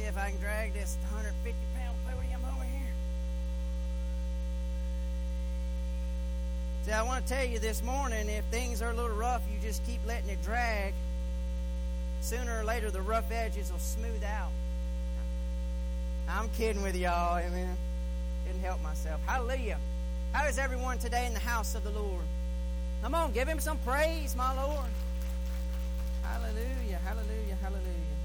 see if I can drag this 150 pound podium over here. See, I want to tell you this morning if things are a little rough, you just keep letting it drag. Sooner or later, the rough edges will smooth out. I'm kidding with y'all, amen. Didn't help myself. Hallelujah. How is everyone today in the house of the Lord? Come on, give him some praise, my Lord. Hallelujah, hallelujah, hallelujah.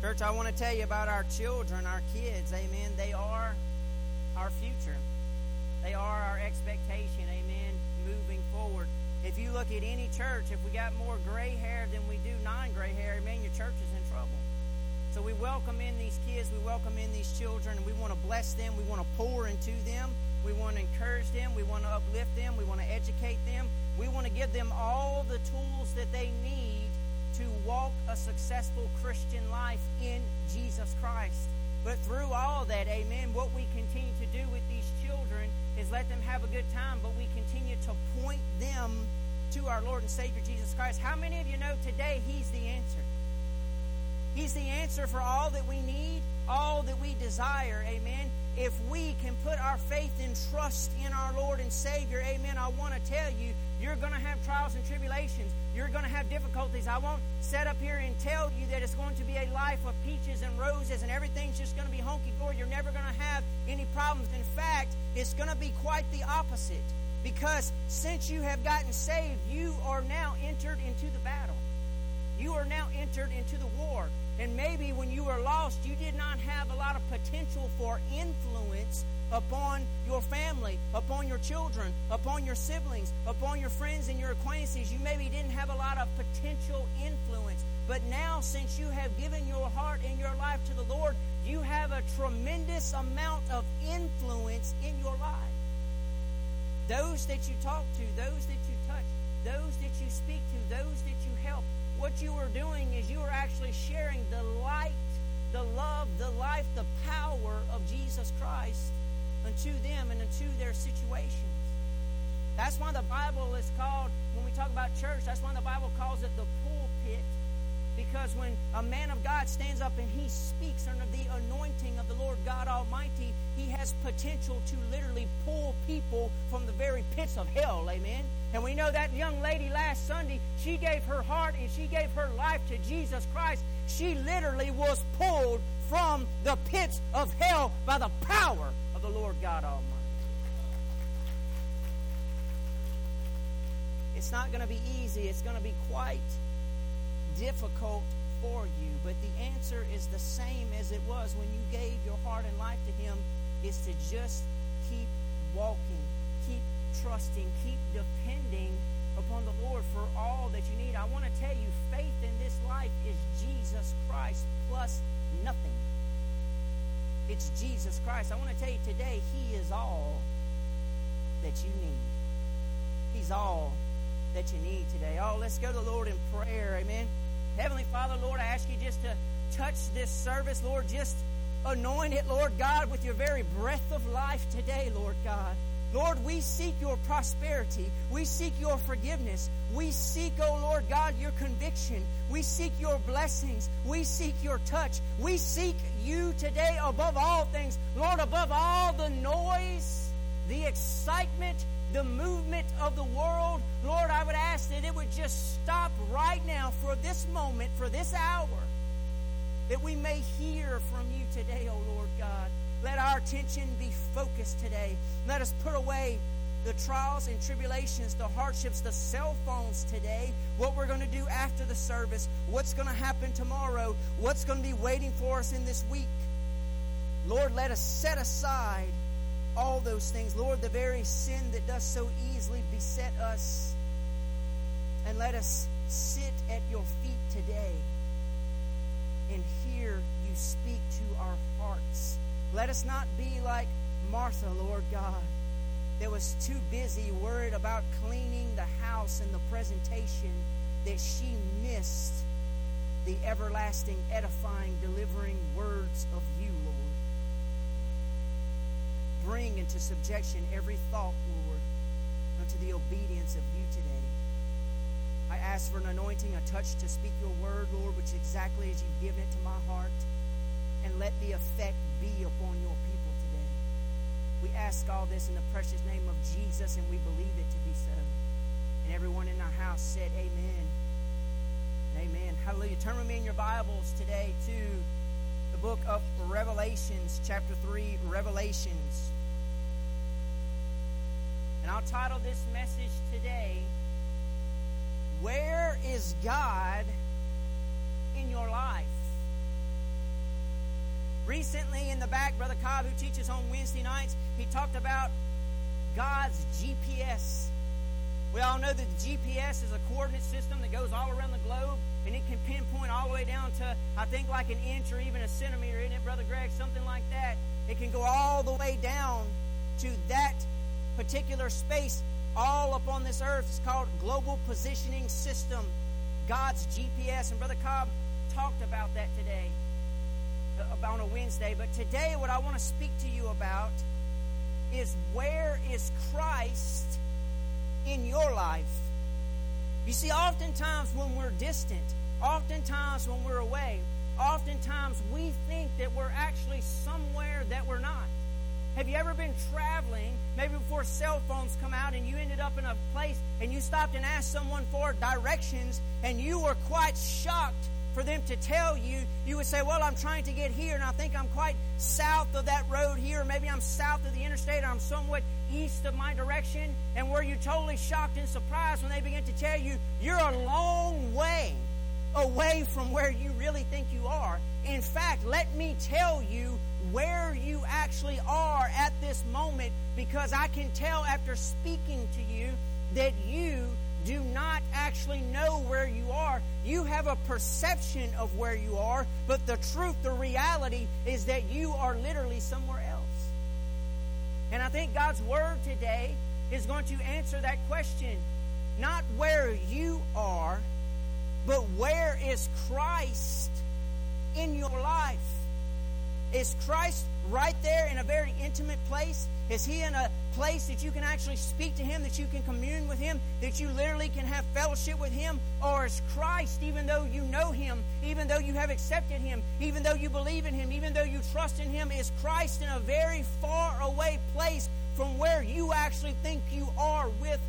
Church, I want to tell you about our children, our kids, amen. They are our future. They are our expectation, amen, moving forward. If you look at any church, if we got more gray hair than we do non gray hair, amen, your church is in trouble. So we welcome in these kids, we welcome in these children, and we want to bless them, we want to pour into them, we want to encourage them, we want to uplift them, we want to educate them, we want to give them all the tools that they need to walk a successful Christian life in Jesus Christ. But through all that, amen, what we continue to do with these children is let them have a good time, but we continue to point them to our Lord and Savior Jesus Christ. How many of you know today He's the answer? He's the answer for all that we need, all that we desire. Amen. If we can put our faith and trust in our Lord and Savior, amen, I want to tell you, you're going to have trials and tribulations. You're going to have difficulties. I won't set up here and tell you that it's going to be a life of peaches and roses and everything's just going to be honky dory. You're never going to have any problems. In fact, it's going to be quite the opposite. Because since you have gotten saved, you are now entered into the battle. You are now entered into the war. And maybe when you were lost, you did not have a lot of potential for influence upon your family, upon your children, upon your siblings, upon your friends and your acquaintances. You maybe didn't have a lot of potential influence. But now, since you have given your heart and your life to the Lord, you have a tremendous amount of influence in your life. Those that you talk to, those that you touch, those that you speak to, those that you help, what you are doing is you are actually sharing the light, the love, the life, the power of Jesus Christ unto them and unto their situations. That's why the Bible is called, when we talk about church, that's why the Bible calls it the pulpit because when a man of God stands up and he speaks under the anointing of the Lord God Almighty, he has potential to literally pull people from the very pits of hell. Amen. And we know that young lady last Sunday, she gave her heart and she gave her life to Jesus Christ. She literally was pulled from the pits of hell by the power of the Lord God Almighty. It's not going to be easy. It's going to be quite difficult for you, but the answer is the same as it was when you gave your heart and life to Him is to just keep walking, keep trusting, keep depending upon the Lord for all that you need. I want to tell you, faith in this life is Jesus Christ plus nothing. It's Jesus Christ. I want to tell you today, He is all that you need. He's all that you need today. Oh, let's go to the Lord in prayer. Amen. Heavenly Father, Lord, I ask you just to touch this service, Lord. Just anoint it, Lord God, with your very breath of life today, Lord God. Lord, we seek your prosperity. We seek your forgiveness. We seek, oh Lord God, your conviction. We seek your blessings. We seek your touch. We seek you today above all things. Lord, above all the noise, the excitement, the movement of the world, Lord, I would ask that it would just stop right now for this moment, for this hour, that we may hear from you today, O oh Lord God. Let our attention be focused today. Let us put away the trials and tribulations, the hardships, the cell phones today, what we're going to do after the service, what's going to happen tomorrow, what's going to be waiting for us in this week. Lord, let us set aside all those things. Lord, the very sin that does so easily beset us. And let us sit at your feet today and hear you speak to our hearts. Let us not be like Martha, Lord God, that was too busy, worried about cleaning the house and the presentation, that she missed the everlasting, edifying, delivering words of you, Lord bring into subjection every thought, Lord, unto the obedience of you today. I ask for an anointing, a touch to speak your word, Lord, which exactly as you've given it to my heart. And let the effect be upon your people today. We ask all this in the precious name of Jesus, and we believe it to be so. And everyone in our house said, Amen. Amen. Hallelujah. Turn with me in your Bibles today to the book of Revelations, chapter 3, Revelations. I'll title this message today, Where is God in Your Life? Recently, in the back, Brother Cobb, who teaches on Wednesday nights, he talked about God's GPS. We all know that the GPS is a coordinate system that goes all around the globe, and it can pinpoint all the way down to, I think, like an inch or even a centimeter, isn't it, Brother Greg? Something like that. It can go all the way down to that particular space all up on this earth. It's called Global Positioning System, God's GPS. And Brother Cobb talked about that today, uh, on a Wednesday. But today, what I want to speak to you about is where is Christ in your life? You see, oftentimes when we're distant, oftentimes when we're away, oftentimes we think that we're actually somewhere that we're not. Have you ever been traveling, maybe before cell phones come out, and you ended up in a place and you stopped and asked someone for directions, and you were quite shocked for them to tell you? You would say, Well, I'm trying to get here, and I think I'm quite south of that road here, maybe I'm south of the interstate, or I'm somewhat east of my direction. And were you totally shocked and surprised when they begin to tell you, You're a long way away from where you really think you are? In fact, let me tell you where you actually are at this moment because I can tell after speaking to you that you do not actually know where you are. You have a perception of where you are, but the truth, the reality is that you are literally somewhere else. And I think God's Word today is going to answer that question. Not where you are, but where is Christ in your life? Is Christ right there in a very intimate place? Is He in a place that you can actually speak to Him, that you can commune with Him, that you literally can have fellowship with Him? Or is Christ, even though you know Him, even though you have accepted Him, even though you believe in Him, even though you trust in Him, is Christ in a very far away place from where you actually think you are with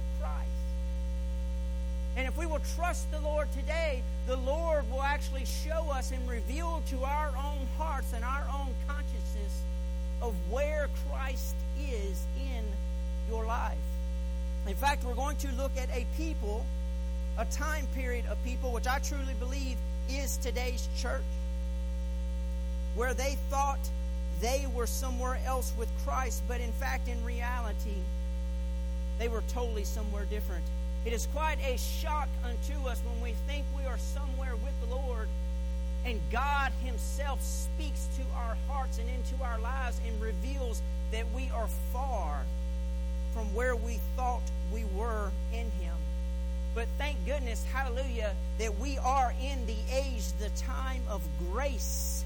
and if we will trust the Lord today, the Lord will actually show us and reveal to our own hearts and our own consciousness of where Christ is in your life. In fact, we're going to look at a people, a time period of people, which I truly believe is today's church, where they thought they were somewhere else with Christ, but in fact, in reality, they were totally somewhere different. It is quite a shock unto us when we think we are somewhere with the Lord and God Himself speaks to our hearts and into our lives and reveals that we are far from where we thought we were in Him. But thank goodness, hallelujah, that we are in the age, the time of grace.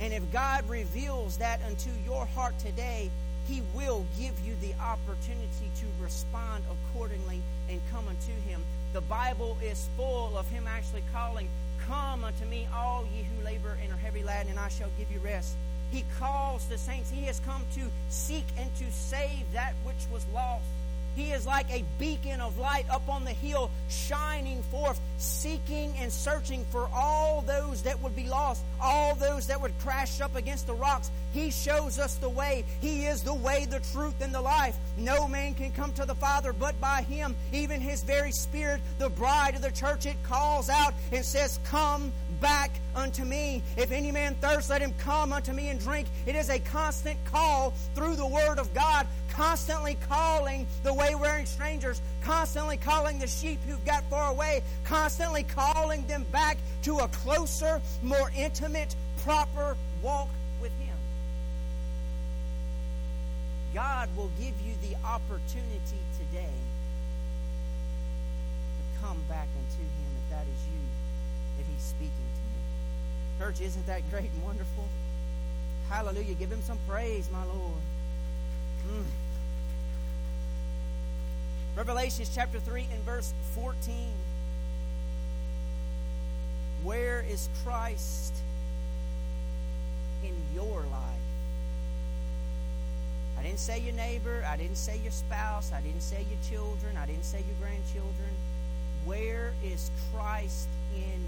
And if God reveals that unto your heart today, He will give you the opportunity to respond accordingly and come unto him. The Bible is full of him actually calling, Come unto me, all ye who labor and are heavy laden, and I shall give you rest. He calls the saints. He has come to seek and to save that which was lost. He is like a beacon of light up on the hill, shining forth, seeking and searching for all those that would be lost, all those that would crash up against the rocks. He shows us the way. He is the way, the truth, and the life. No man can come to the Father but by Him. Even His very Spirit, the bride of the church, it calls out and says, Come back unto me. If any man thirst, let him come unto me and drink. It is a constant call through the Word of God constantly calling the way-wearing strangers, constantly calling the sheep who've got far away, constantly calling them back to a closer, more intimate, proper walk with Him. God will give you the opportunity today to come back unto Him if that is you, He's speaking to you. Church, isn't that great and wonderful? Hallelujah. Give Him some praise, my Lord. Mm. Revelations chapter 3 and verse 14. Where is Christ in your life? I didn't say your neighbor. I didn't say your spouse. I didn't say your children. I didn't say your grandchildren. Where is Christ in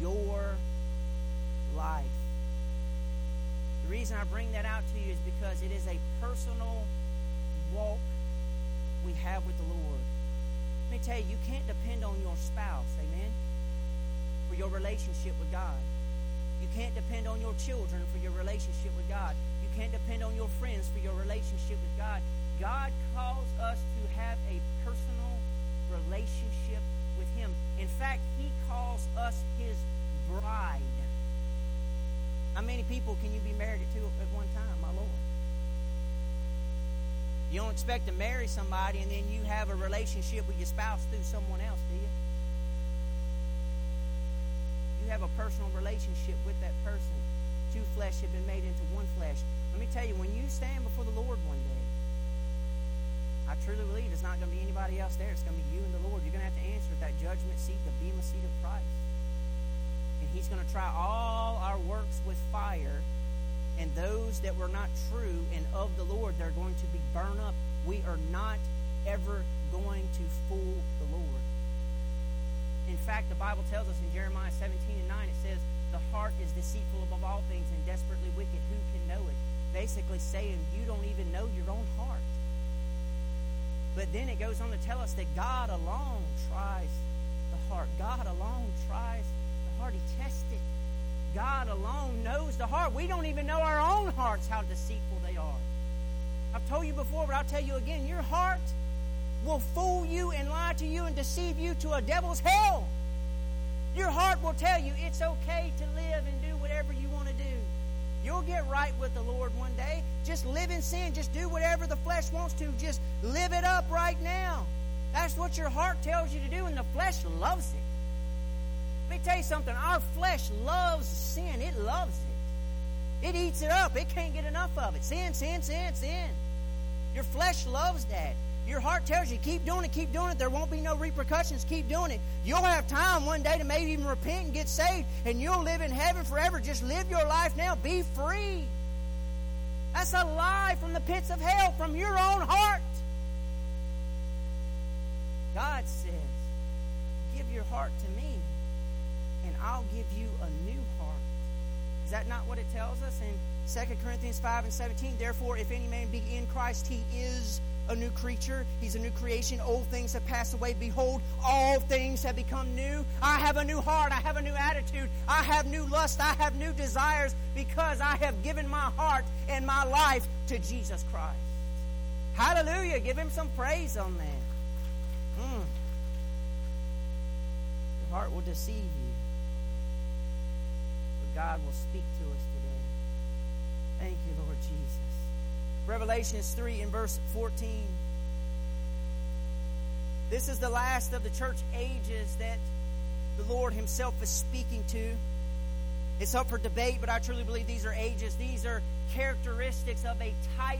your life? The reason I bring that out to you is because it is a personal walk we have with the Lord. Let me tell you, you can't depend on your spouse, amen, for your relationship with God. You can't depend on your children for your relationship with God. You can't depend on your friends for your relationship with God. God calls us to have a personal relationship with Him. In fact, He calls us His bride. How many people can you be married to at one time, my Lord? You don't expect to marry somebody and then you have a relationship with your spouse through someone else, do you? You have a personal relationship with that person. Two flesh have been made into one flesh. Let me tell you, when you stand before the Lord one day, I truly believe it's not going to be anybody else there. It's going to be you and the Lord. You're going to have to answer at that judgment seat, the bema seat of Christ. And He's going to try all our works with fire. And those that were not true and of the Lord, they're going to be burned up. We are not ever going to fool the Lord. In fact, the Bible tells us in Jeremiah 17 and 9, it says, The heart is deceitful above all things and desperately wicked. Who can know it? Basically saying, You don't even know your own heart. But then it goes on to tell us that God alone tries heart. God alone tries the heart. He tests it. God alone knows the heart. We don't even know our own hearts how deceitful they are. I've told you before, but I'll tell you again your heart will fool you and lie to you and deceive you to a devil's hell. Your heart will tell you it's okay to live and do whatever you want to do. You'll get right with the Lord one day. Just live in sin. Just do whatever the flesh wants to. Just live it up right now. That's what your heart tells you to do, and the flesh loves it. Let me tell you something. Our flesh loves sin. It loves it. It eats it up. It can't get enough of it. Sin, sin, sin, sin. Your flesh loves that. Your heart tells you, keep doing it, keep doing it. There won't be no repercussions. Keep doing it. You'll have time one day to maybe even repent and get saved, and you'll live in heaven forever. Just live your life now. Be free. That's a lie from the pits of hell, from your own heart. God says, Give your heart to me, and I'll give you a new heart. Is that not what it tells us in 2 Corinthians 5 and 17? Therefore, if any man be in Christ, he is a new creature. He's a new creation. Old things have passed away. Behold, all things have become new. I have a new heart. I have a new attitude. I have new lust. I have new desires because I have given my heart and my life to Jesus Christ. Hallelujah. Give him some praise on that. Mm. Your heart will deceive you, but God will speak to us today. Thank you, Lord Jesus. Revelations 3 and verse 14. This is the last of the church ages that the Lord Himself is speaking to. It's up for debate, but I truly believe these are ages. These are characteristics of a type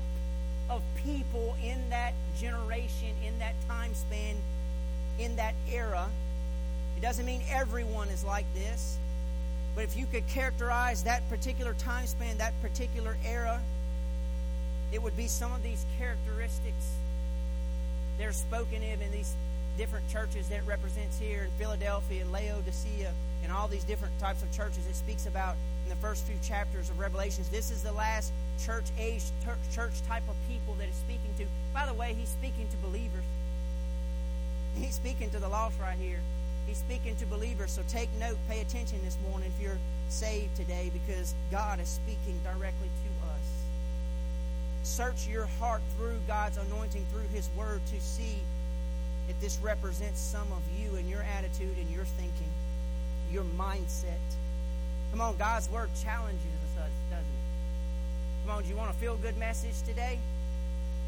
of people in that generation, in that time span, in that era. It doesn't mean everyone is like this, but if you could characterize that particular time span, that particular era, it would be some of these characteristics that are spoken of in these different churches that represents here in Philadelphia and Laodicea and all these different types of churches it speaks about in the first few chapters of Revelations. This is the last church age, church type of people that he's speaking to. By the way, he's speaking to believers. He's speaking to the lost right here. He's speaking to believers. So take note, pay attention this morning if you're saved today because God is speaking directly to us. Search your heart through God's anointing, through His Word, to see if this represents some of you and your attitude and your thinking, your mindset. Come on, God's Word challenges us, doesn't it? Come on, do you want a feel good message today?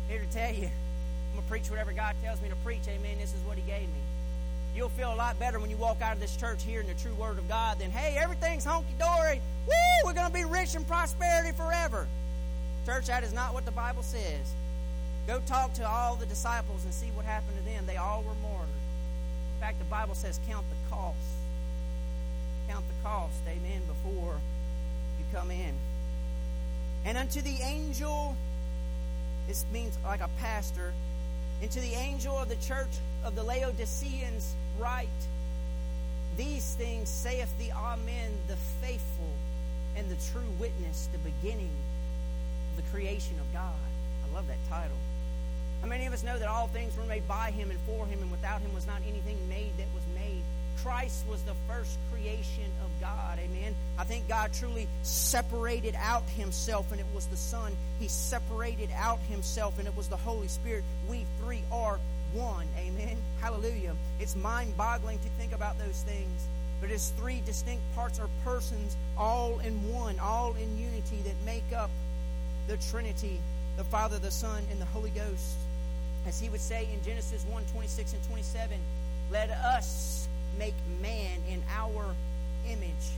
Here to tell you, I'm going to preach whatever God tells me to preach. Amen. This is what He gave me. You'll feel a lot better when you walk out of this church hearing the true Word of God than, hey, everything's honky dory. Woo, we're going to be rich in prosperity forever. Church, that is not what the Bible says. Go talk to all the disciples and see what happened to them. They all were martyred. In fact, the Bible says, count the cost. Count the cost, amen, before you come in. And unto the angel, this means like a pastor, and to the angel of the church of the Laodiceans write, These things saith the Amen, the faithful and the true witness, the beginning of the creation of God. I love that title. How many of us know that all things were made by him and for him, and without him was not anything made that was? Christ was the first creation of God. Amen. I think God truly separated out himself, and it was the Son. He separated out himself, and it was the Holy Spirit. We three are one. Amen. Hallelujah. It's mind boggling to think about those things. But it's three distinct parts or persons, all in one, all in unity, that make up the Trinity the Father, the Son, and the Holy Ghost. As he would say in Genesis 1 26 and 27, let us make man in our image,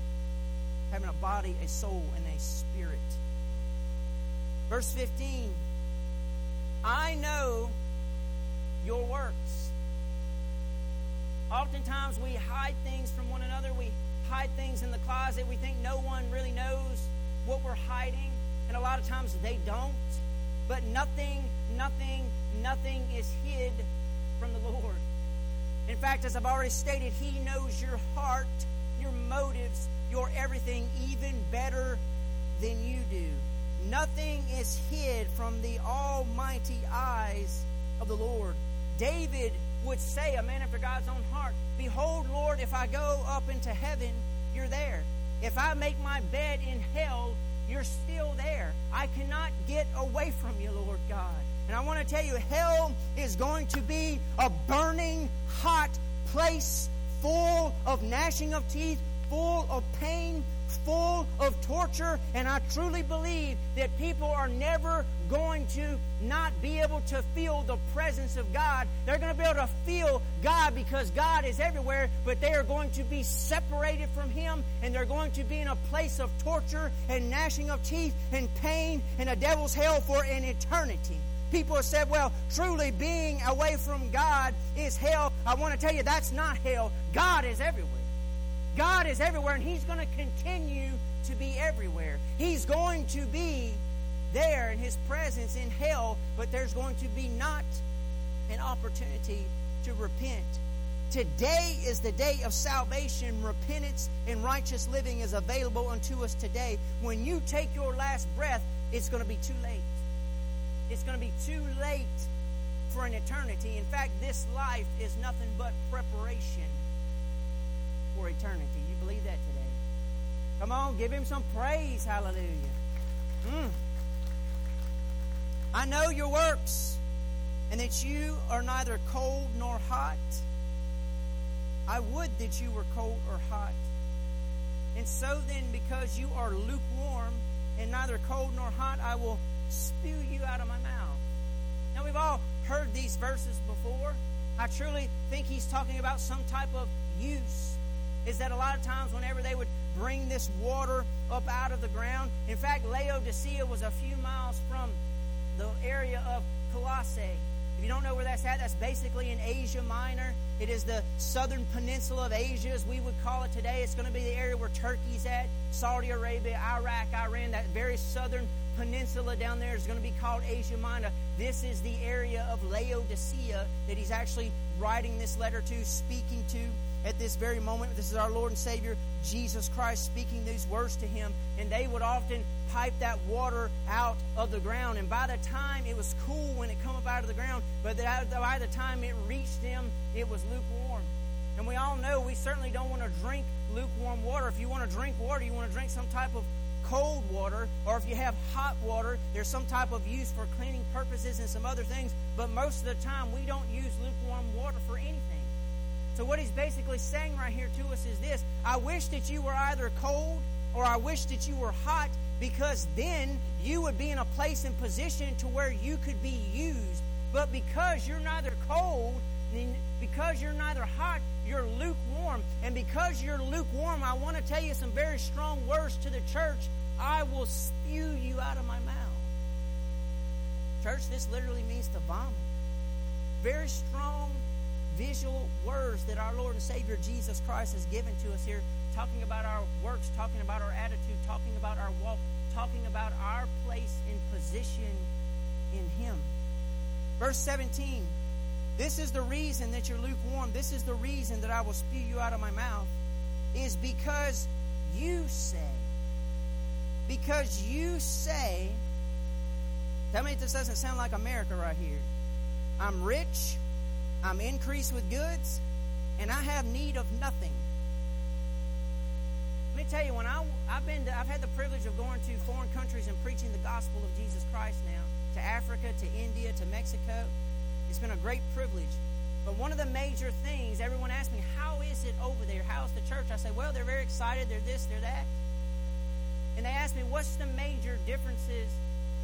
having a body, a soul, and a spirit. Verse 15 I know your works. Oftentimes we hide things from one another. We hide things in the closet. We think no one really knows what we're hiding. And a lot of times they don't. But nothing, nothing, nothing is hid from the Lord. In fact, as I've already stated, He knows your heart, your motives, your everything even better than you do. Nothing is hid from the almighty eyes of the Lord. David would say, a man after God's own heart, Behold, Lord, if I go up into heaven, you're there. If I make my bed in hell, you're still there. I cannot get away from you, Lord God. And I want to tell you, hell is going to be a burning, hot place full of gnashing of teeth, full of pain, full of torture, and I truly believe that people are never going to not be able to feel the presence of God. They're going to be able to feel God because God is everywhere, but they are going to be separated from Him and they're going to be in a place of torture and gnashing of teeth and pain and a devil's hell for an eternity. People have said, well, truly being away from God is hell. I want to tell you that's not hell. God is everywhere. God is everywhere, and He's going to continue to be everywhere. He's going to be there in His presence in hell, but there's going to be not an opportunity to repent. Today is the day of salvation. Repentance and righteous living is available unto us today. When you take your last breath, it's going to be too late. It's going to be too late for an eternity. In fact, this life is nothing but preparation for eternity. You believe that today? Come on, give him some praise. Hallelujah. Mm. I know your works, and that you are neither cold nor hot. I would that you were cold or hot. And so then, because you are lukewarm and neither cold nor hot, I will spew you out of my mouth. Now, we've all heard these verses before. I truly think he's talking about some type of use is that a lot of times whenever they would bring this water up out of the ground, in fact, Laodicea was a few miles from the area of Colossae. If you don't know where that's at, that's basically in Asia Minor. It is the southern peninsula of Asia, as we would call it today. It's going to be the area where Turkey's at, Saudi Arabia, Iraq, Iran, that very southern peninsula down there is going to be called Asia Minor. This is the area of Laodicea that he's actually writing this letter to, speaking to at this very moment. This is our Lord and Savior, Jesus Christ, speaking these words to him. And they would often pipe that water out of the ground. And by the time it was cool when it come up out of the ground, but by the time it reached them, it was lukewarm. And we all know we certainly don't want to drink lukewarm water. If you want to drink water, you want to drink some type of cold water, or if you have hot water, there's some type of use for cleaning purposes and some other things. But most of the time, we don't use lukewarm water for anything. So, what he's basically saying right here to us is this I wish that you were either cold or I wish that you were hot because then you would be in a place and position to where you could be used. But because you're neither cold, because you're neither hot, you're lukewarm. And because you're lukewarm, I want to tell you some very strong words to the church. I will spew you out of my mouth. Church, this literally means to vomit. Very strong visual words that our Lord and Savior Jesus Christ has given to us here, talking about our works, talking about our attitude, talking about our walk, talking about our place and position in Him. Verse 17 This is the reason that you're lukewarm. This is the reason that I will spew you out of my mouth, is because you say, because you say, tell me this doesn't sound like America right here. I'm rich, I'm increased with goods, and I have need of nothing. Let me tell you, when I, I've been, to, I've had the privilege of going to foreign countries and preaching the gospel of Jesus Christ now to Africa, to India, to Mexico. It's been a great privilege. But one of the major things, everyone asks me, how is it over there? How's the church? I say, well, they're very excited. They're this, they're that. And they ask me, what's the major differences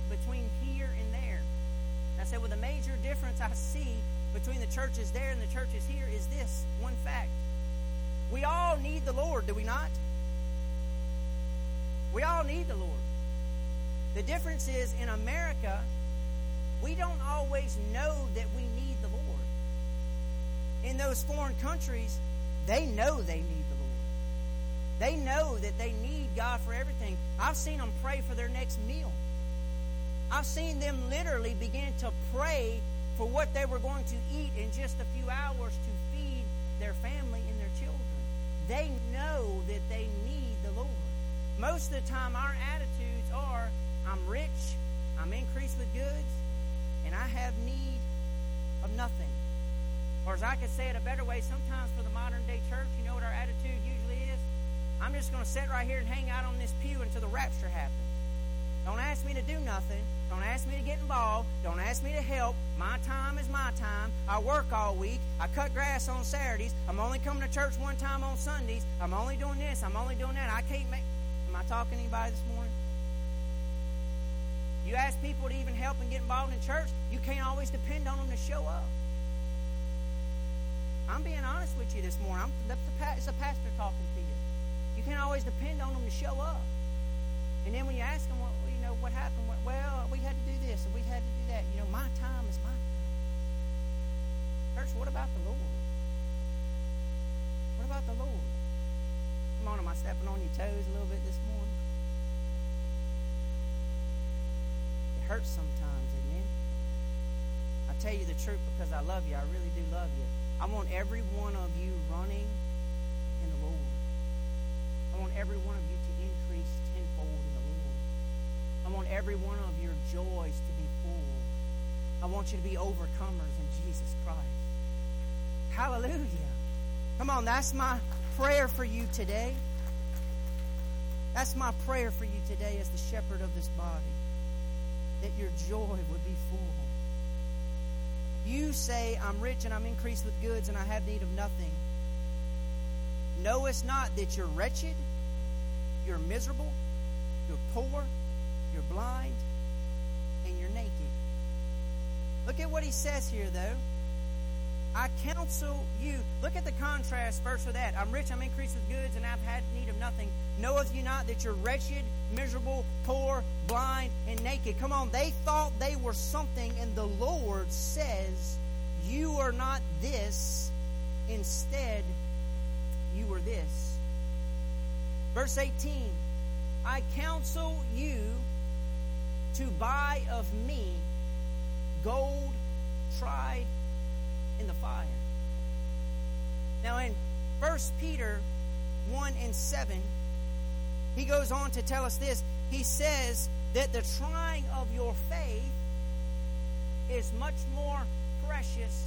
between here and there? And I said, well, the major difference I see between the churches there and the churches here is this one fact. We all need the Lord, do we not? We all need the Lord. The difference is in America, we don't always know that we need the Lord. In those foreign countries, they know they need the Lord. They know that they need God for everything. I've seen them pray for their next meal. I've seen them literally begin to pray for what they were going to eat in just a few hours to feed their family and their children. They know that they need the Lord. Most of the time, our attitudes are I'm rich, I'm increased with goods, and I have need of nothing. Or as I could say it a better way, sometimes for the modern day church, you know what our attitude usually is? I'm just going to sit right here and hang out on this pew until the rapture happens. Don't ask me to do nothing. Don't ask me to get involved. Don't ask me to help. My time is my time. I work all week. I cut grass on Saturdays. I'm only coming to church one time on Sundays. I'm only doing this. I'm only doing that. I can't make. Am I talking to anybody this morning? You ask people to even help and get involved in church, you can't always depend on them to show up. I'm being honest with you this morning. I'm, the, the, it's a pastor talking to you. You can't always depend on them to show up. And then when you ask them, know, what happened? Well, we had to do this and we had to do that. You know, my time is my time. Church, what about the Lord? What about the Lord? Come on, am I stepping on your toes a little bit this morning? It hurts sometimes, amen. I tell you the truth because I love you. I really do love you. I want every one of you running in the Lord. I want every one of you to increase tenfold in the Lord. I want every one of your joys to be full. I want you to be overcomers in Jesus Christ. Hallelujah. Come on, that's my prayer for you today. That's my prayer for you today as the shepherd of this body that your joy would be full. You say, I'm rich and I'm increased with goods and I have need of nothing. Knowest not that you're wretched, you're miserable, you're poor, you're blind, and you're naked. Look at what he says here, though. I counsel you. Look at the contrast first with that. I'm rich, I'm increased with goods, and I've had need of nothing. Knoweth you not that you're wretched, miserable, poor, blind, and naked? Come on, they thought they were something, and the Lord says, You are not this. Instead, you are this. Verse 18 I counsel you to buy of me gold tried in the fire. Now, in 1 Peter 1 and 7, he goes on to tell us this. He says that the trying of your faith is much more precious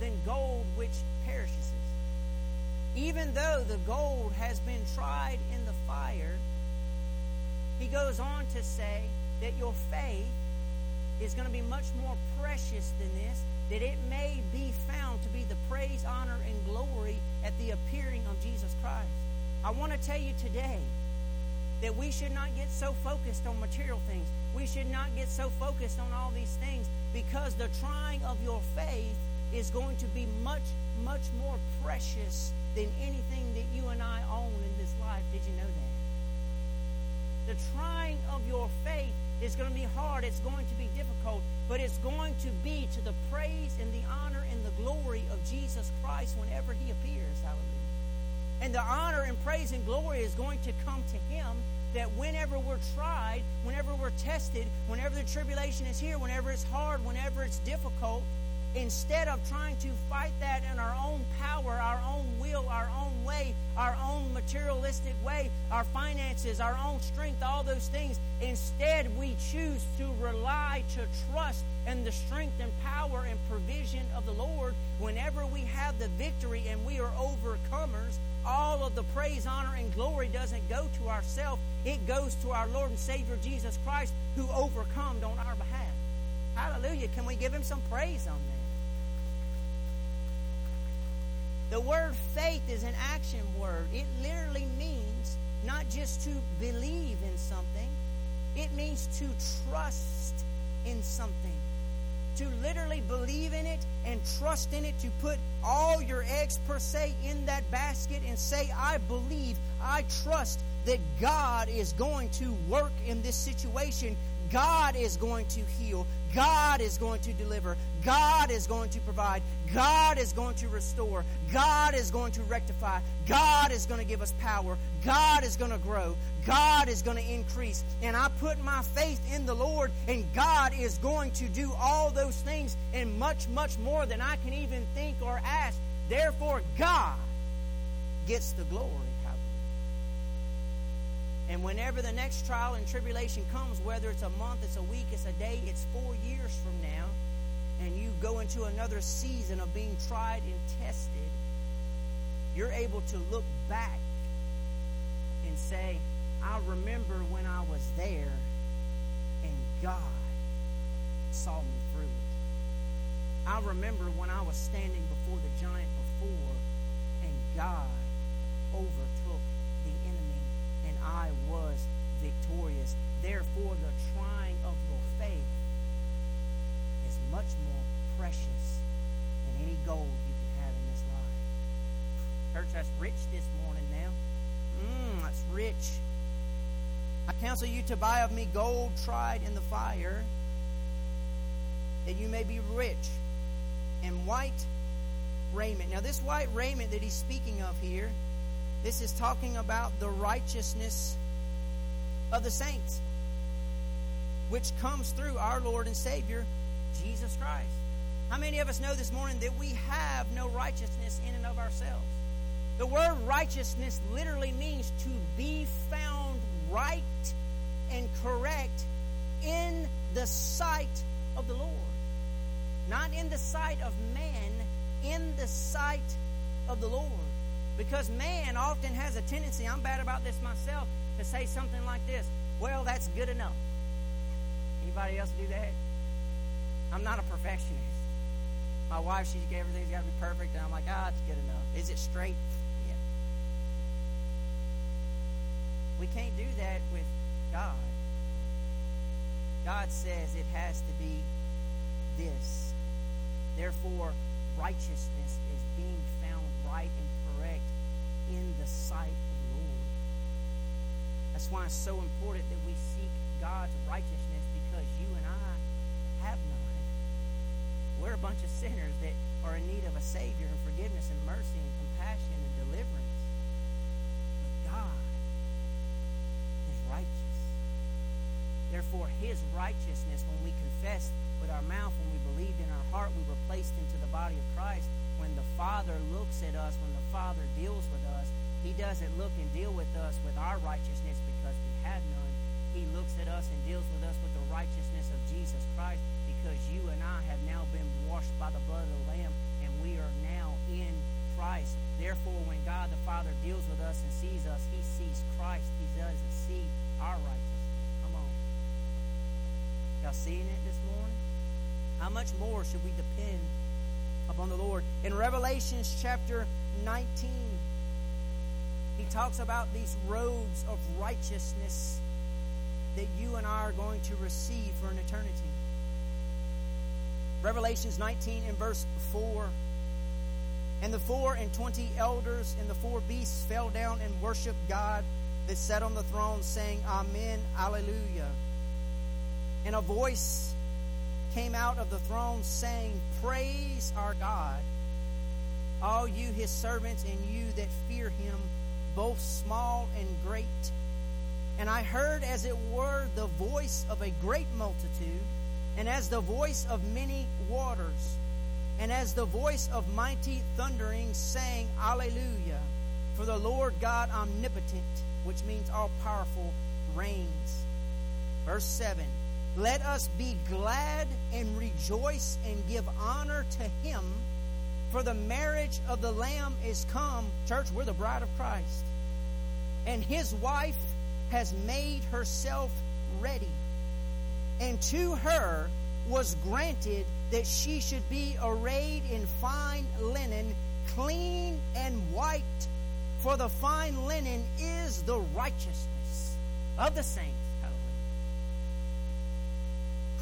than gold which perishes. Even though the gold has been tried in the fire, he goes on to say that your faith is going to be much more precious than this that it may be found to be the praise, honor, and glory at the appearing of Jesus Christ. I want to tell you today that we should not get so focused on material things. We should not get so focused on all these things because the trying of your faith is going to be much, much more precious than anything that you and I own in this life. Did you know that? The trying of your faith is going to be hard. It's going to be difficult. But it's going to be to the praise and the honor and the glory of Jesus Christ whenever he appears. Hallelujah. And the honor and praise and glory is going to come to him that whenever we're tried, whenever we're tested, whenever the tribulation is here, whenever it's hard, whenever it's difficult, instead of trying to fight that in our own power, our own will, our own way, our own materialistic way, our finances, our own strength, all those things, instead we choose to rely, to trust in the strength and power and provision of the Lord. Whenever we have the victory and we are overcomers, all of the praise, honor, and glory doesn't go to ourselves. It goes to our Lord and Savior Jesus Christ who overcome on our behalf. Hallelujah. Can we give him some praise on that? The word faith is an action word. It literally means not just to believe in something, it means to trust in something. To literally believe in it and trust in it, to put all your eggs per se in that basket and say, I believe, I trust that God is going to work in this situation. God is going to heal. God is going to deliver. God is going to provide. God is going to restore. God is going to rectify. God is going to give us power. God is going to grow. God is going to increase. And I put my faith in the Lord, and God is going to do all those things and much, much more than I can even think or ask. Therefore, God gets the glory. And whenever the next trial and tribulation comes, whether it's a month, it's a week, it's a day, it's four years from now, and you go into another season of being tried and tested, you're able to look back and say, I remember when I was there and God saw me through it. I remember when I was standing before the giant before and God overtook I was victorious. Therefore, the trying of your faith is much more precious than any gold you can have in this life. Church, that's rich this morning now. Mmm, that's rich. I counsel you to buy of me gold tried in the fire, that you may be rich, and white raiment. Now, this white raiment that he's speaking of here this is talking about the righteousness of the saints, which comes through our Lord and Savior, Jesus Christ. How many of us know this morning that we have no righteousness in and of ourselves? The word righteousness literally means to be found right and correct in the sight of the Lord. Not in the sight of man, in the sight of the Lord. Because man often has a tendency, I'm bad about this myself, to say something like this Well, that's good enough. Anybody else do that? I'm not a perfectionist. My wife, she's everything's got to be perfect, and I'm like, ah, it's good enough. Is it straight? Yeah. We can't do that with God. God says it has to be this. Therefore, righteousness is being found right and in the sight of the Lord. That's why it's so important that we seek God's righteousness because you and I have none. We're a bunch of sinners that are in need of a Savior and forgiveness and mercy and compassion and deliverance. But God is righteous. Therefore, His righteousness, when we confess with our mouth, when heart, we were placed into the body of Christ when the Father looks at us, when the Father deals with us, He doesn't look and deal with us with our righteousness because we have none. He looks at us and deals with us with the righteousness of Jesus Christ because you and I have now been washed by the blood of the Lamb and we are now in Christ. Therefore, when God the Father deals with us and sees us, He sees Christ. He doesn't see our righteousness. Come on. Y'all seeing it this morning? How much more should we depend upon the Lord. In Revelations chapter 19, he talks about these robes of righteousness that you and I are going to receive for an eternity. Revelations 19 and verse 4. And the four and twenty elders and the four beasts fell down and worshiped God that sat on the throne, saying, Amen, Alleluia. And a voice came out of the throne, saying, Praise our God, all you his servants, and you that fear him, both small and great. And I heard, as it were, the voice of a great multitude, and as the voice of many waters, and as the voice of mighty thundering, saying, Alleluia! For the Lord God omnipotent, which means all powerful, reigns. Verse 7 Let us be glad and rejoice and give honor to him, for the marriage of the Lamb is come. Church, we're the bride of Christ. And his wife has made herself ready. And to her was granted that she should be arrayed in fine linen, clean and white. For the fine linen is the righteousness of the saints.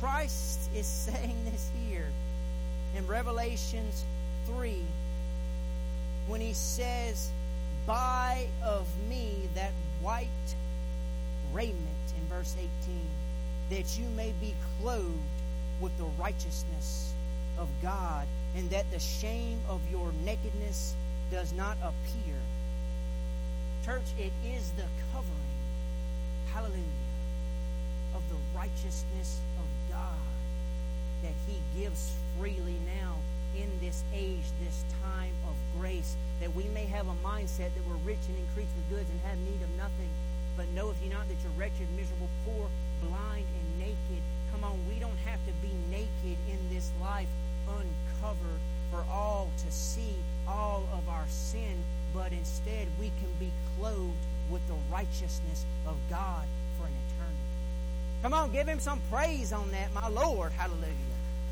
Christ is saying this here in Revelations 3 when he says, Buy of me that white raiment in verse 18, that you may be clothed with the righteousness of God, and that the shame of your nakedness does not appear. Church, it is the covering, hallelujah, of the righteousness of God that He gives freely now in this age, this time of grace, that we may have a mindset that we're rich and increased with goods and have need of nothing. But knoweth ye not that you're wretched, miserable, poor, blind, and naked? Come on, we don't have to be naked in this life, uncovered for all to see all of our sin but instead we can be clothed with the righteousness of God. Come on, give him some praise on that, my Lord. Hallelujah.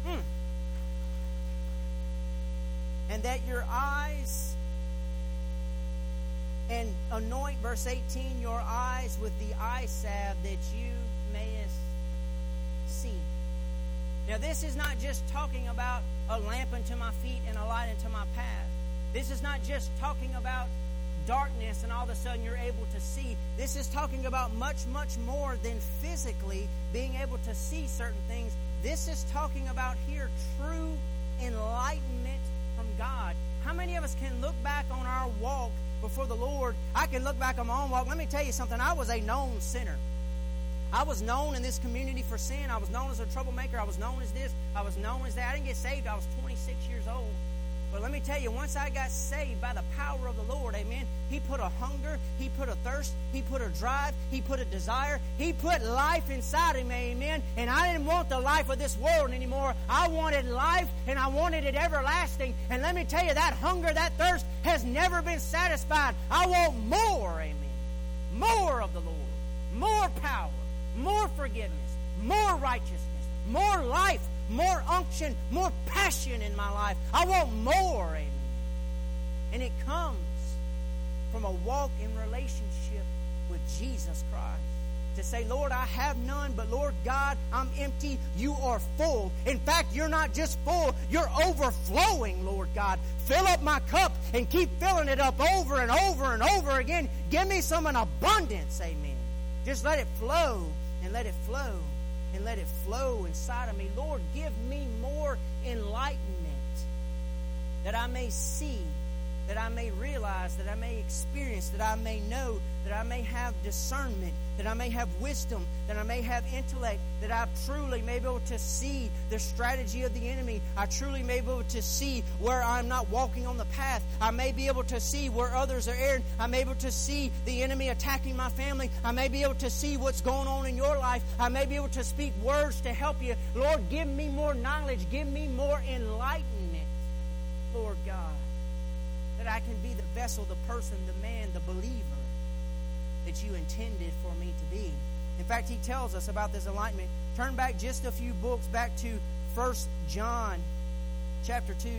Mm. And that your eyes and anoint, verse 18, your eyes with the eye salve that you mayest see. Now, this is not just talking about a lamp unto my feet and a light unto my path. This is not just talking about darkness and all of a sudden you're able to see. This is talking about much, much more than physically being able to see certain things. This is talking about here true enlightenment from God. How many of us can look back on our walk before the Lord? I can look back on my own walk. Let me tell you something. I was a known sinner. I was known in this community for sin. I was known as a troublemaker. I was known as this. I was known as that. I didn't get saved. I was 26 years old. But let me tell you, once I got saved by the power of the Lord, amen, He put a hunger, He put a thirst, He put a drive, He put a desire, He put life inside of me, amen. And I didn't want the life of this world anymore. I wanted life and I wanted it everlasting. And let me tell you, that hunger, that thirst has never been satisfied. I want more, amen. More of the Lord, more power, more forgiveness, more righteousness, more life, more unction, more passion in my life. I want more, amen. And it comes from a walk in relationship with Jesus Christ. To say, Lord, I have none, but Lord God, I'm empty. You are full. In fact, you're not just full, you're overflowing, Lord God. Fill up my cup and keep filling it up over and over and over again. Give me some in abundance, amen. Just let it flow and let it flow and let it flow inside of me. Lord, give me more enlightenment that I may see, that I may realize, that I may experience, that I may know, that I may have discernment, that I may have wisdom, that I may have intellect, that I truly may be able to see the strategy of the enemy. I truly may be able to see where I'm not walking on the path. I may be able to see where others are erring. I may be able to see the enemy attacking my family. I may be able to see what's going on in your life. I may be able to speak words to help you. Lord, give me more knowledge. Give me more enlightenment, Lord God, that I can be the vessel, the person, the man, the believer that you intended for me to be. In fact, he tells us about this enlightenment. Turn back just a few books back to 1 John chapter 2.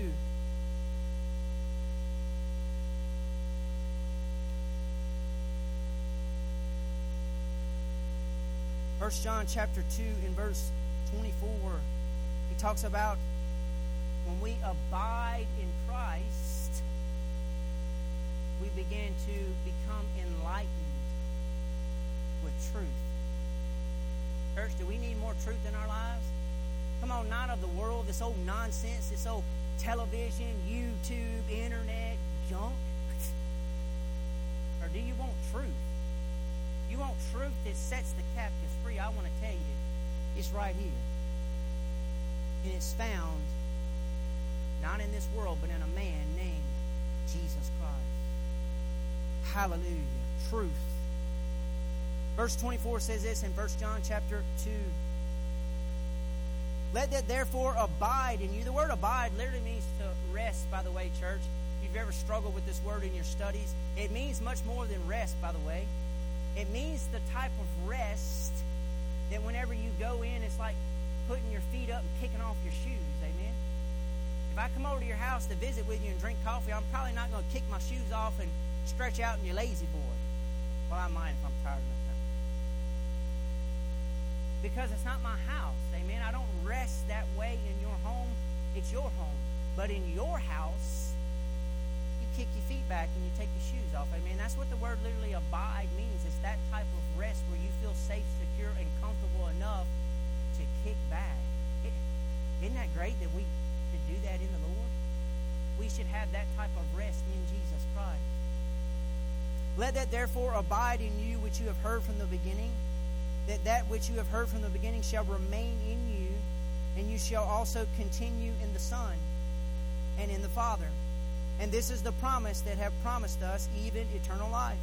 First John chapter 2 in verse 24. He talks about when we abide in Christ, we begin to become enlightened with truth. Church, do we need more truth in our lives? Come on, not of the world, this old nonsense, this old television, YouTube, internet junk? or do you want truth? You want truth that sets the captives free? I want to tell you, it's right here. And it's found not in this world, but in a man named Jesus Christ. Hallelujah. Truth. Verse 24 says this in 1 John chapter 2. Let that therefore abide in you. The word abide literally means to rest, by the way, church. If you've ever struggled with this word in your studies, it means much more than rest, by the way. It means the type of rest that whenever you go in, it's like putting your feet up and kicking off your shoes. Amen. If I come over to your house to visit with you and drink coffee, I'm probably not going to kick my shoes off and stretch out in your La-Z-Boy. Well, I might if I'm tired enough. Because it's not my house. Amen. I don't rest that way in your home. It's your home. But in your house, you kick your feet back and you take your shoes off. Amen. That's what the word literally abide means. It's that type of rest where you feel safe, secure, and comfortable enough to kick back. is isn't that great that we could do that in the Lord? We should have that type of rest in Jesus Christ. Let that therefore abide in you which you have heard from the beginning that that which you have heard from the beginning shall remain in you, and you shall also continue in the Son and in the Father. And this is the promise that have promised us, even eternal life.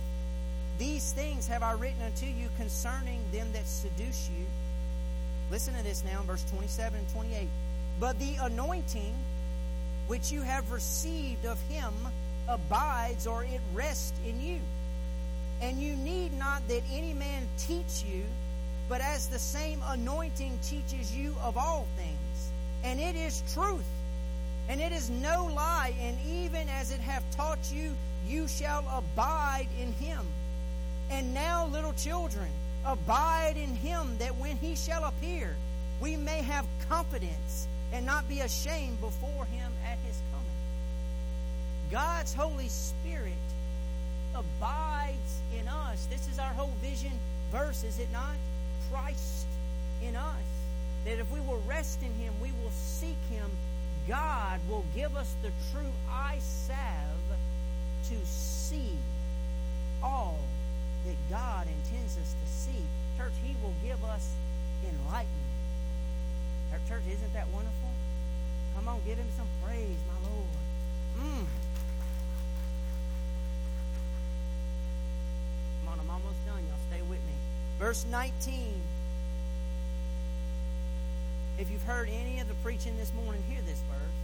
These things have I written unto you concerning them that seduce you. Listen to this now in verse 27 and 28. But the anointing which you have received of him abides or it rests in you. And you need not that any man teach you but as the same anointing teaches you of all things. And it is truth, and it is no lie, and even as it hath taught you, you shall abide in him. And now, little children, abide in him, that when he shall appear, we may have confidence and not be ashamed before him at his coming. God's Holy Spirit abides in us. This is our whole vision verse, is it not? Christ in us. That if we will rest in Him, we will seek Him, God will give us the true eye salve to see all that God intends us to see. Church, He will give us enlightenment. Our church, isn't that wonderful? Come on, give Him some praise, my Lord. Mm. Come on, I'm almost done. Y'all stay with me. Verse 19. If you've heard any of the preaching this morning, hear this verse.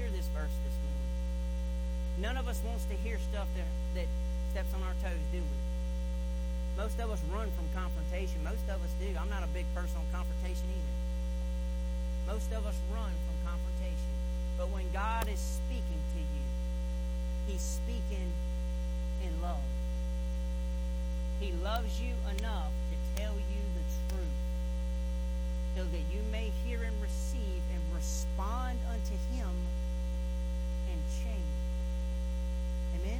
Hear this verse this morning. None of us wants to hear stuff that, that steps on our toes, do we? Most of us run from confrontation. Most of us do. I'm not a big person on confrontation either. Most of us run from confrontation. But when God is speaking to you, He's speaking in love. He loves you enough to tell you the truth so that you may hear and receive and respond unto Him and change. Amen?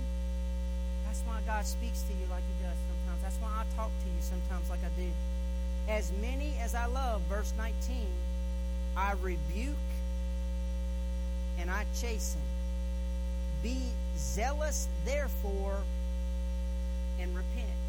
That's why God speaks to you like He does sometimes. That's why I talk to you sometimes like I do. As many as I love, verse 19, I rebuke and I chasten. Be zealous, therefore, and repent.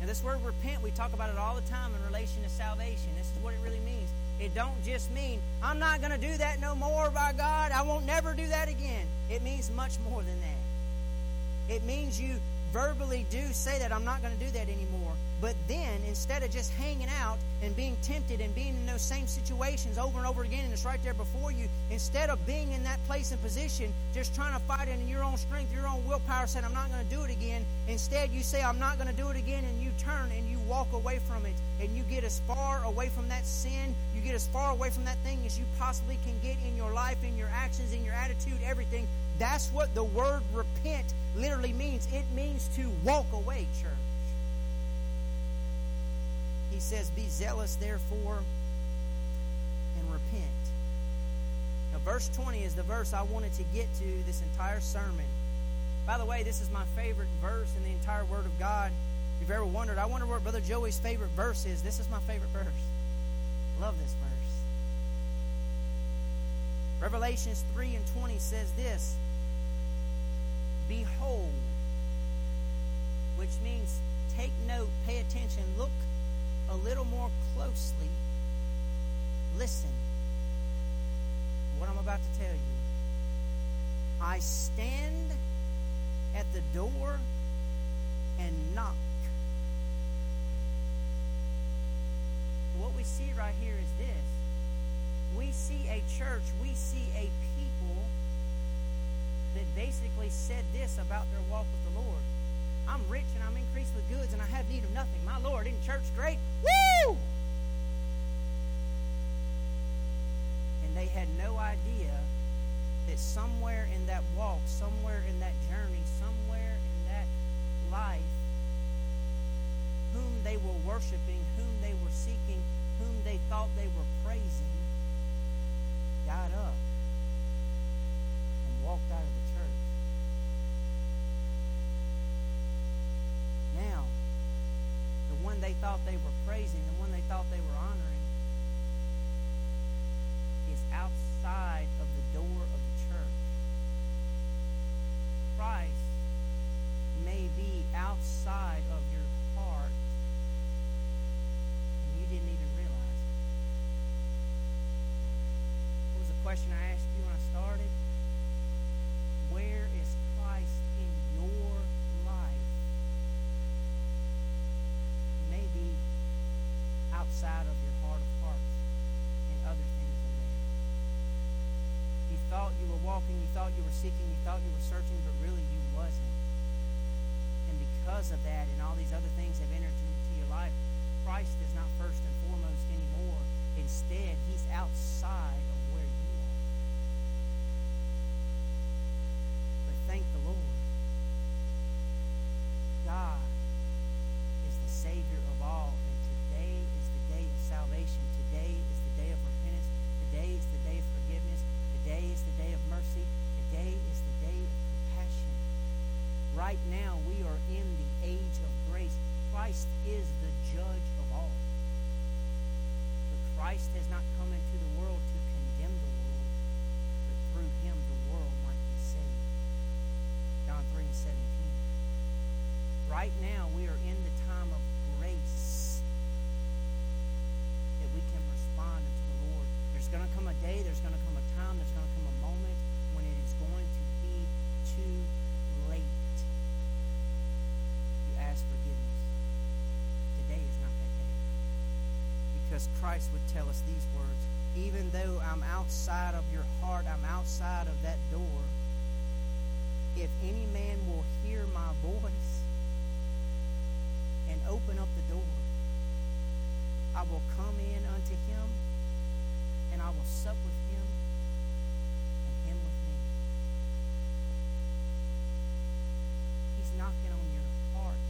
And this word repent, we talk about it all the time in relation to salvation. This is what it really means. It don't just mean, I'm not going to do that no more by God. I won't never do that again. It means much more than that. It means you verbally do say that I'm not going to do that anymore. But then, instead of just hanging out and being tempted and being in those same situations over and over again, and it's right there before you, instead of being in that place and position, just trying to fight it in your own strength, your own willpower, saying, I'm not going to do it again, instead you say, I'm not going to do it again, and you turn and you walk away from it, and you get as far away from that sin, you get as far away from that thing as you possibly can get in your life, in your actions, in your attitude, everything. That's what the word repent literally means. It means to walk away, church. He says, Be zealous, therefore, and repent. Now, verse 20 is the verse I wanted to get to this entire sermon. By the way, this is my favorite verse in the entire Word of God. If you've ever wondered, I wonder what Brother Joey's favorite verse is. This is my favorite verse. Love this verse. Revelations 3 and 20 says this Behold, which means take note, pay attention, look a little more closely, listen. What I'm about to tell you. I stand at the door and knock. What we see right here is this we see a church, we see a people that basically said this about their walk with the Lord. I'm rich and I'm increased with goods and I have need of nothing. My Lord, in church great? Woo! And they had no idea that somewhere in that walk, somewhere in that journey, somewhere in that life, whom they were worshiping, whom they were seeking, whom they thought they were praising, got up and walked out of the church. Now, the one they thought they were praising, the one they thought they were honoring, is outside of the door of the church. Christ may be outside of your heart, and you didn't even realize it. What was the question I started? Where is Christ in your life? Maybe outside of your heart of hearts and other things in there. You thought you were walking, you thought you were seeking, you thought you were searching, but really you wasn't. And because of that and all these other things have entered into your life, Christ is not first and foremost anymore. Instead, he's outside of where you are. But thank the Lord. God is the Savior of all, and today is the day of salvation. Today is the day of repentance. Today is the day of forgiveness. Today is the day of mercy. Today is the day of compassion. Right now, we are in the age of grace. Christ is the judge of all. But Christ has not come into the world to condemn the world, but through him the world might be saved. John 3 and 17. Right now, we are in the time of grace that we can respond unto the Lord. There's going to come a day, there's going to come a time, there's going to come a moment when it is going to be too late to ask forgiveness. Today is not that day. Because Christ would tell us these words Even though I'm outside of your heart, I'm outside of that door, if any man will hear my voice and open up the door, I will come in unto him and I will sup with him and him with me. He's knocking on your heart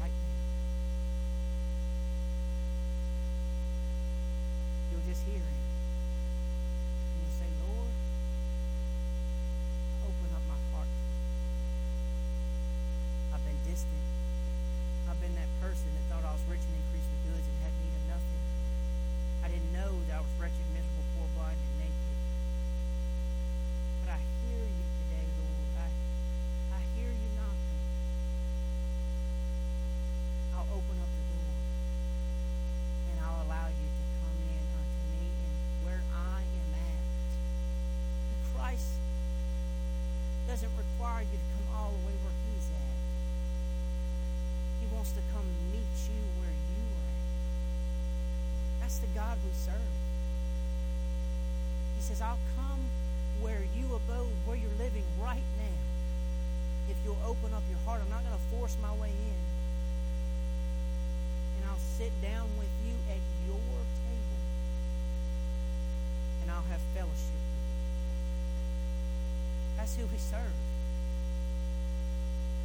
right now. You'll just hear him. And you'll say, Lord, open up my heart. I've been distant. I've been that person that thought I was rich and increased with goods and had need of nothing. I didn't know that I was wretched, miserable, poor, blind, and naked. But I hear you today, Lord. I, I hear you knocking. I'll open up the door and I'll allow you to come in unto me and where I am at. And Christ doesn't require you to come all the way where He's at. He wants to come meet you where you are at. That's the God we serve. He says, I'll come where you abode, where you're living right now. If you'll open up your heart, I'm not going to force my way in. And I'll sit down with you at your table. And I'll have fellowship with you. That's who we serve.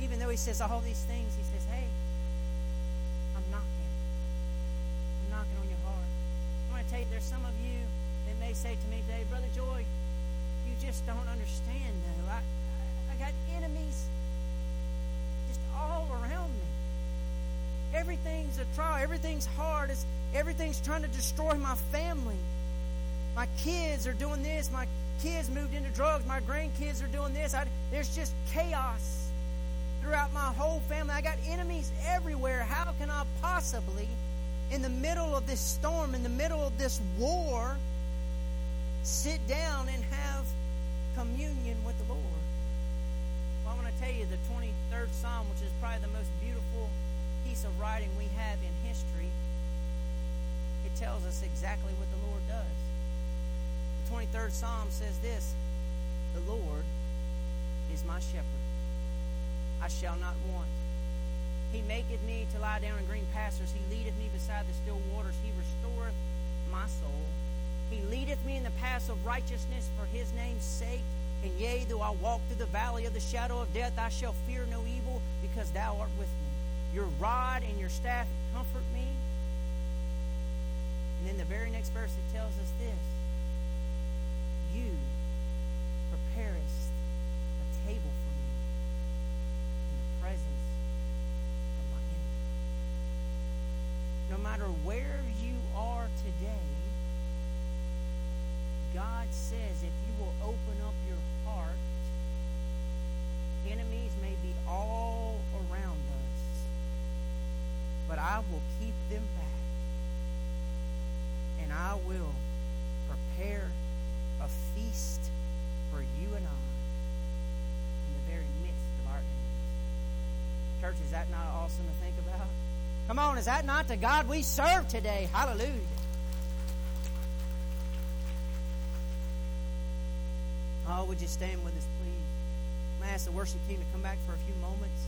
Even though he says all these things, he says, hey, I'm knocking. I'm knocking on your heart. I want to tell you, there's some of you may say to me today, Brother Joey, you just don't understand, though. I, I, I got enemies just all around me. Everything's a trial. Everything's hard. It's, everything's trying to destroy my family. My kids are doing this. My kids moved into drugs. My grandkids are doing this. I, there's just chaos throughout my whole family. I got enemies everywhere. How can I possibly, in the middle of this storm, in the middle of this war, sit down and have communion with the Lord? Well, I want to tell you the 23rd Psalm, which is probably the most beautiful piece of writing we have in history. It tells us exactly what the Lord does. The 23rd Psalm says this The Lord is my shepherd. I shall not want. He maketh me to lie down in green pastures. He leadeth me beside the still waters. He restoreth my soul. He leadeth me in the paths of righteousness for his name's sake. And yea, though I walk through the valley of the shadow of death, I shall fear no evil, because thou art with me. Your rod and your staff comfort me. And then the very next verse it tells us this You preparest a table for me in the presence of my enemies. No matter where you are today, God says if you will open up your heart, enemies may be all around us, but I will keep them back. And I will prepare a feast for you and I in the very midst of our enemies. Church, is that not awesome to think about? Come on, is that not the God we serve today? Hallelujah. Oh, would you stand with us, please? I'm ask the worship team to come back for a few moments.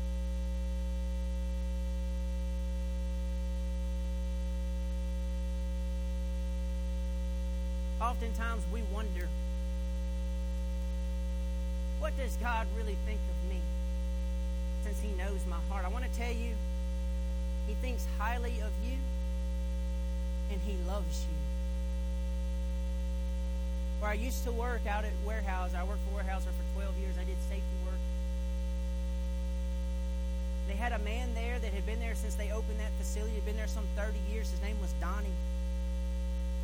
Oftentimes we wonder, what does God really think of me? Since He knows my heart. I want to tell you, He thinks highly of you and He loves you where I used to work out at warehouse. I worked for Weyerhaeuser for 12 years. I did safety work. They had a man there that had been there since they opened that facility. Had been there some 30 years. His name was Donnie,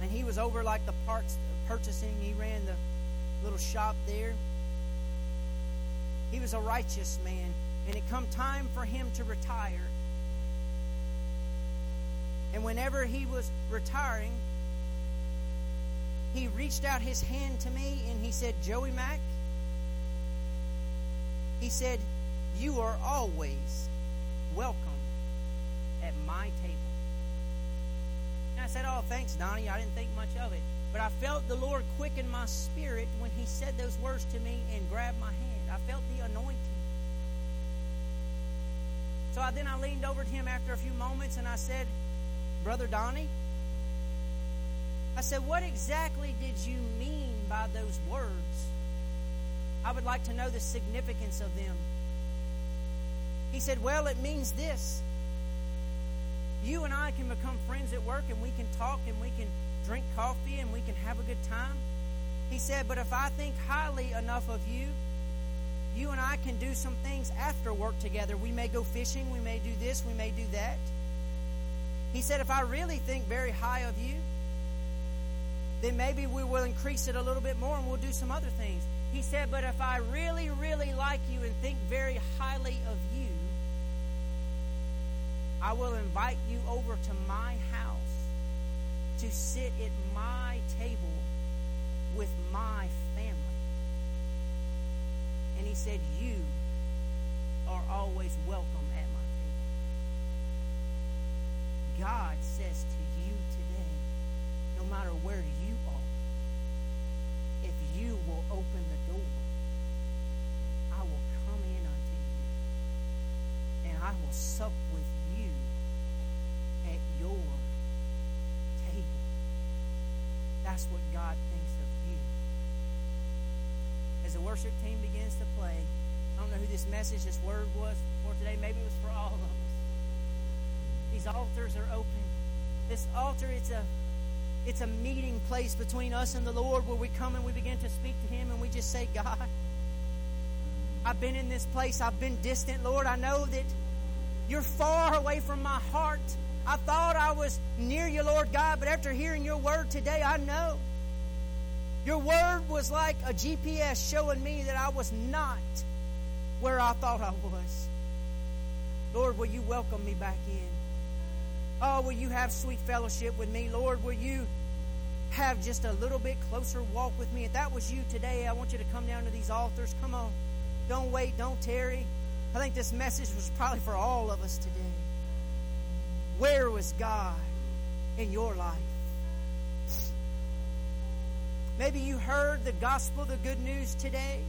and he was over like the parts purchasing. He ran the little shop there. He was a righteous man, and it come time for him to retire. And whenever he was retiring, he reached out his hand to me and he said, Joey Mack, he said, You are always welcome at my table. And I said, Oh, thanks, Donnie. I didn't think much of it. But I felt the Lord quicken my spirit when he said those words to me and grabbed my hand. I felt the anointing. So I, then I leaned over to him after a few moments and I said, Brother Donnie, I said, What exactly did you mean by those words? I would like to know the significance of them. He said, Well, it means this. You and I can become friends at work and we can talk and we can drink coffee and we can have a good time. He said, But if I think highly enough of you, you and I can do some things after work together. We may go fishing, we may do this, we may do that. He said, If I really think very high of you, then maybe we will increase it a little bit more and we'll do some other things. He said, But if I really, really like you and think very highly of you, I will invite you over to my house to sit at my table with my family. And he said, You are always welcome at my table. God says to you today, no matter where you you will open the door, I will come in unto you and I will sup with you at your table. That's what God thinks of you. As the worship team begins to play, I don't know who this message, this word was for today. Maybe it was for all of us. These altars are open. This altar, it's a it's a meeting place between us and the Lord where we come and we begin to speak to Him and we just say, God, I've been in this place. I've been distant, Lord. I know that You're far away from my heart. I thought I was near you, Lord God, but after hearing your word today, I know. Your word was like a GPS showing me that I was not where I thought I was. Lord, will you welcome me back in? Oh, will you have sweet fellowship with me? Lord, will you have just a little bit closer walk with me? If that was you today, I want you to come down to these altars. Come on. Don't wait. Don't tarry. I think this message was probably for all of us today. Where was God in your life? Maybe you heard the gospel, the good news today.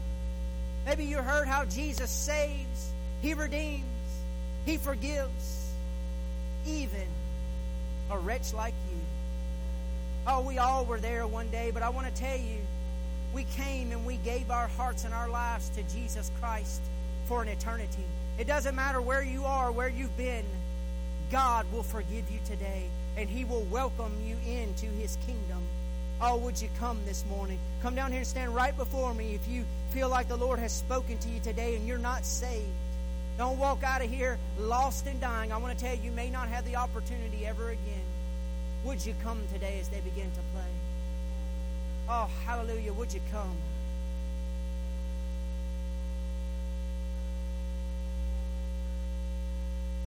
Maybe you heard how Jesus saves, He redeems, He forgives, even a wretch like you. Oh, we all were there one day, but I want to tell you, we came and we gave our hearts and our lives to Jesus Christ for an eternity. It doesn't matter where you are, where you've been, God will forgive you today and He will welcome you into His kingdom. Oh, would you come this morning? Come down here and stand right before me if you feel like the Lord has spoken to you today and you're not saved. Don't walk out of here lost and dying. I want to tell you, you may not have the opportunity ever again. Would you come today as they begin to play? Oh, hallelujah. Would you come?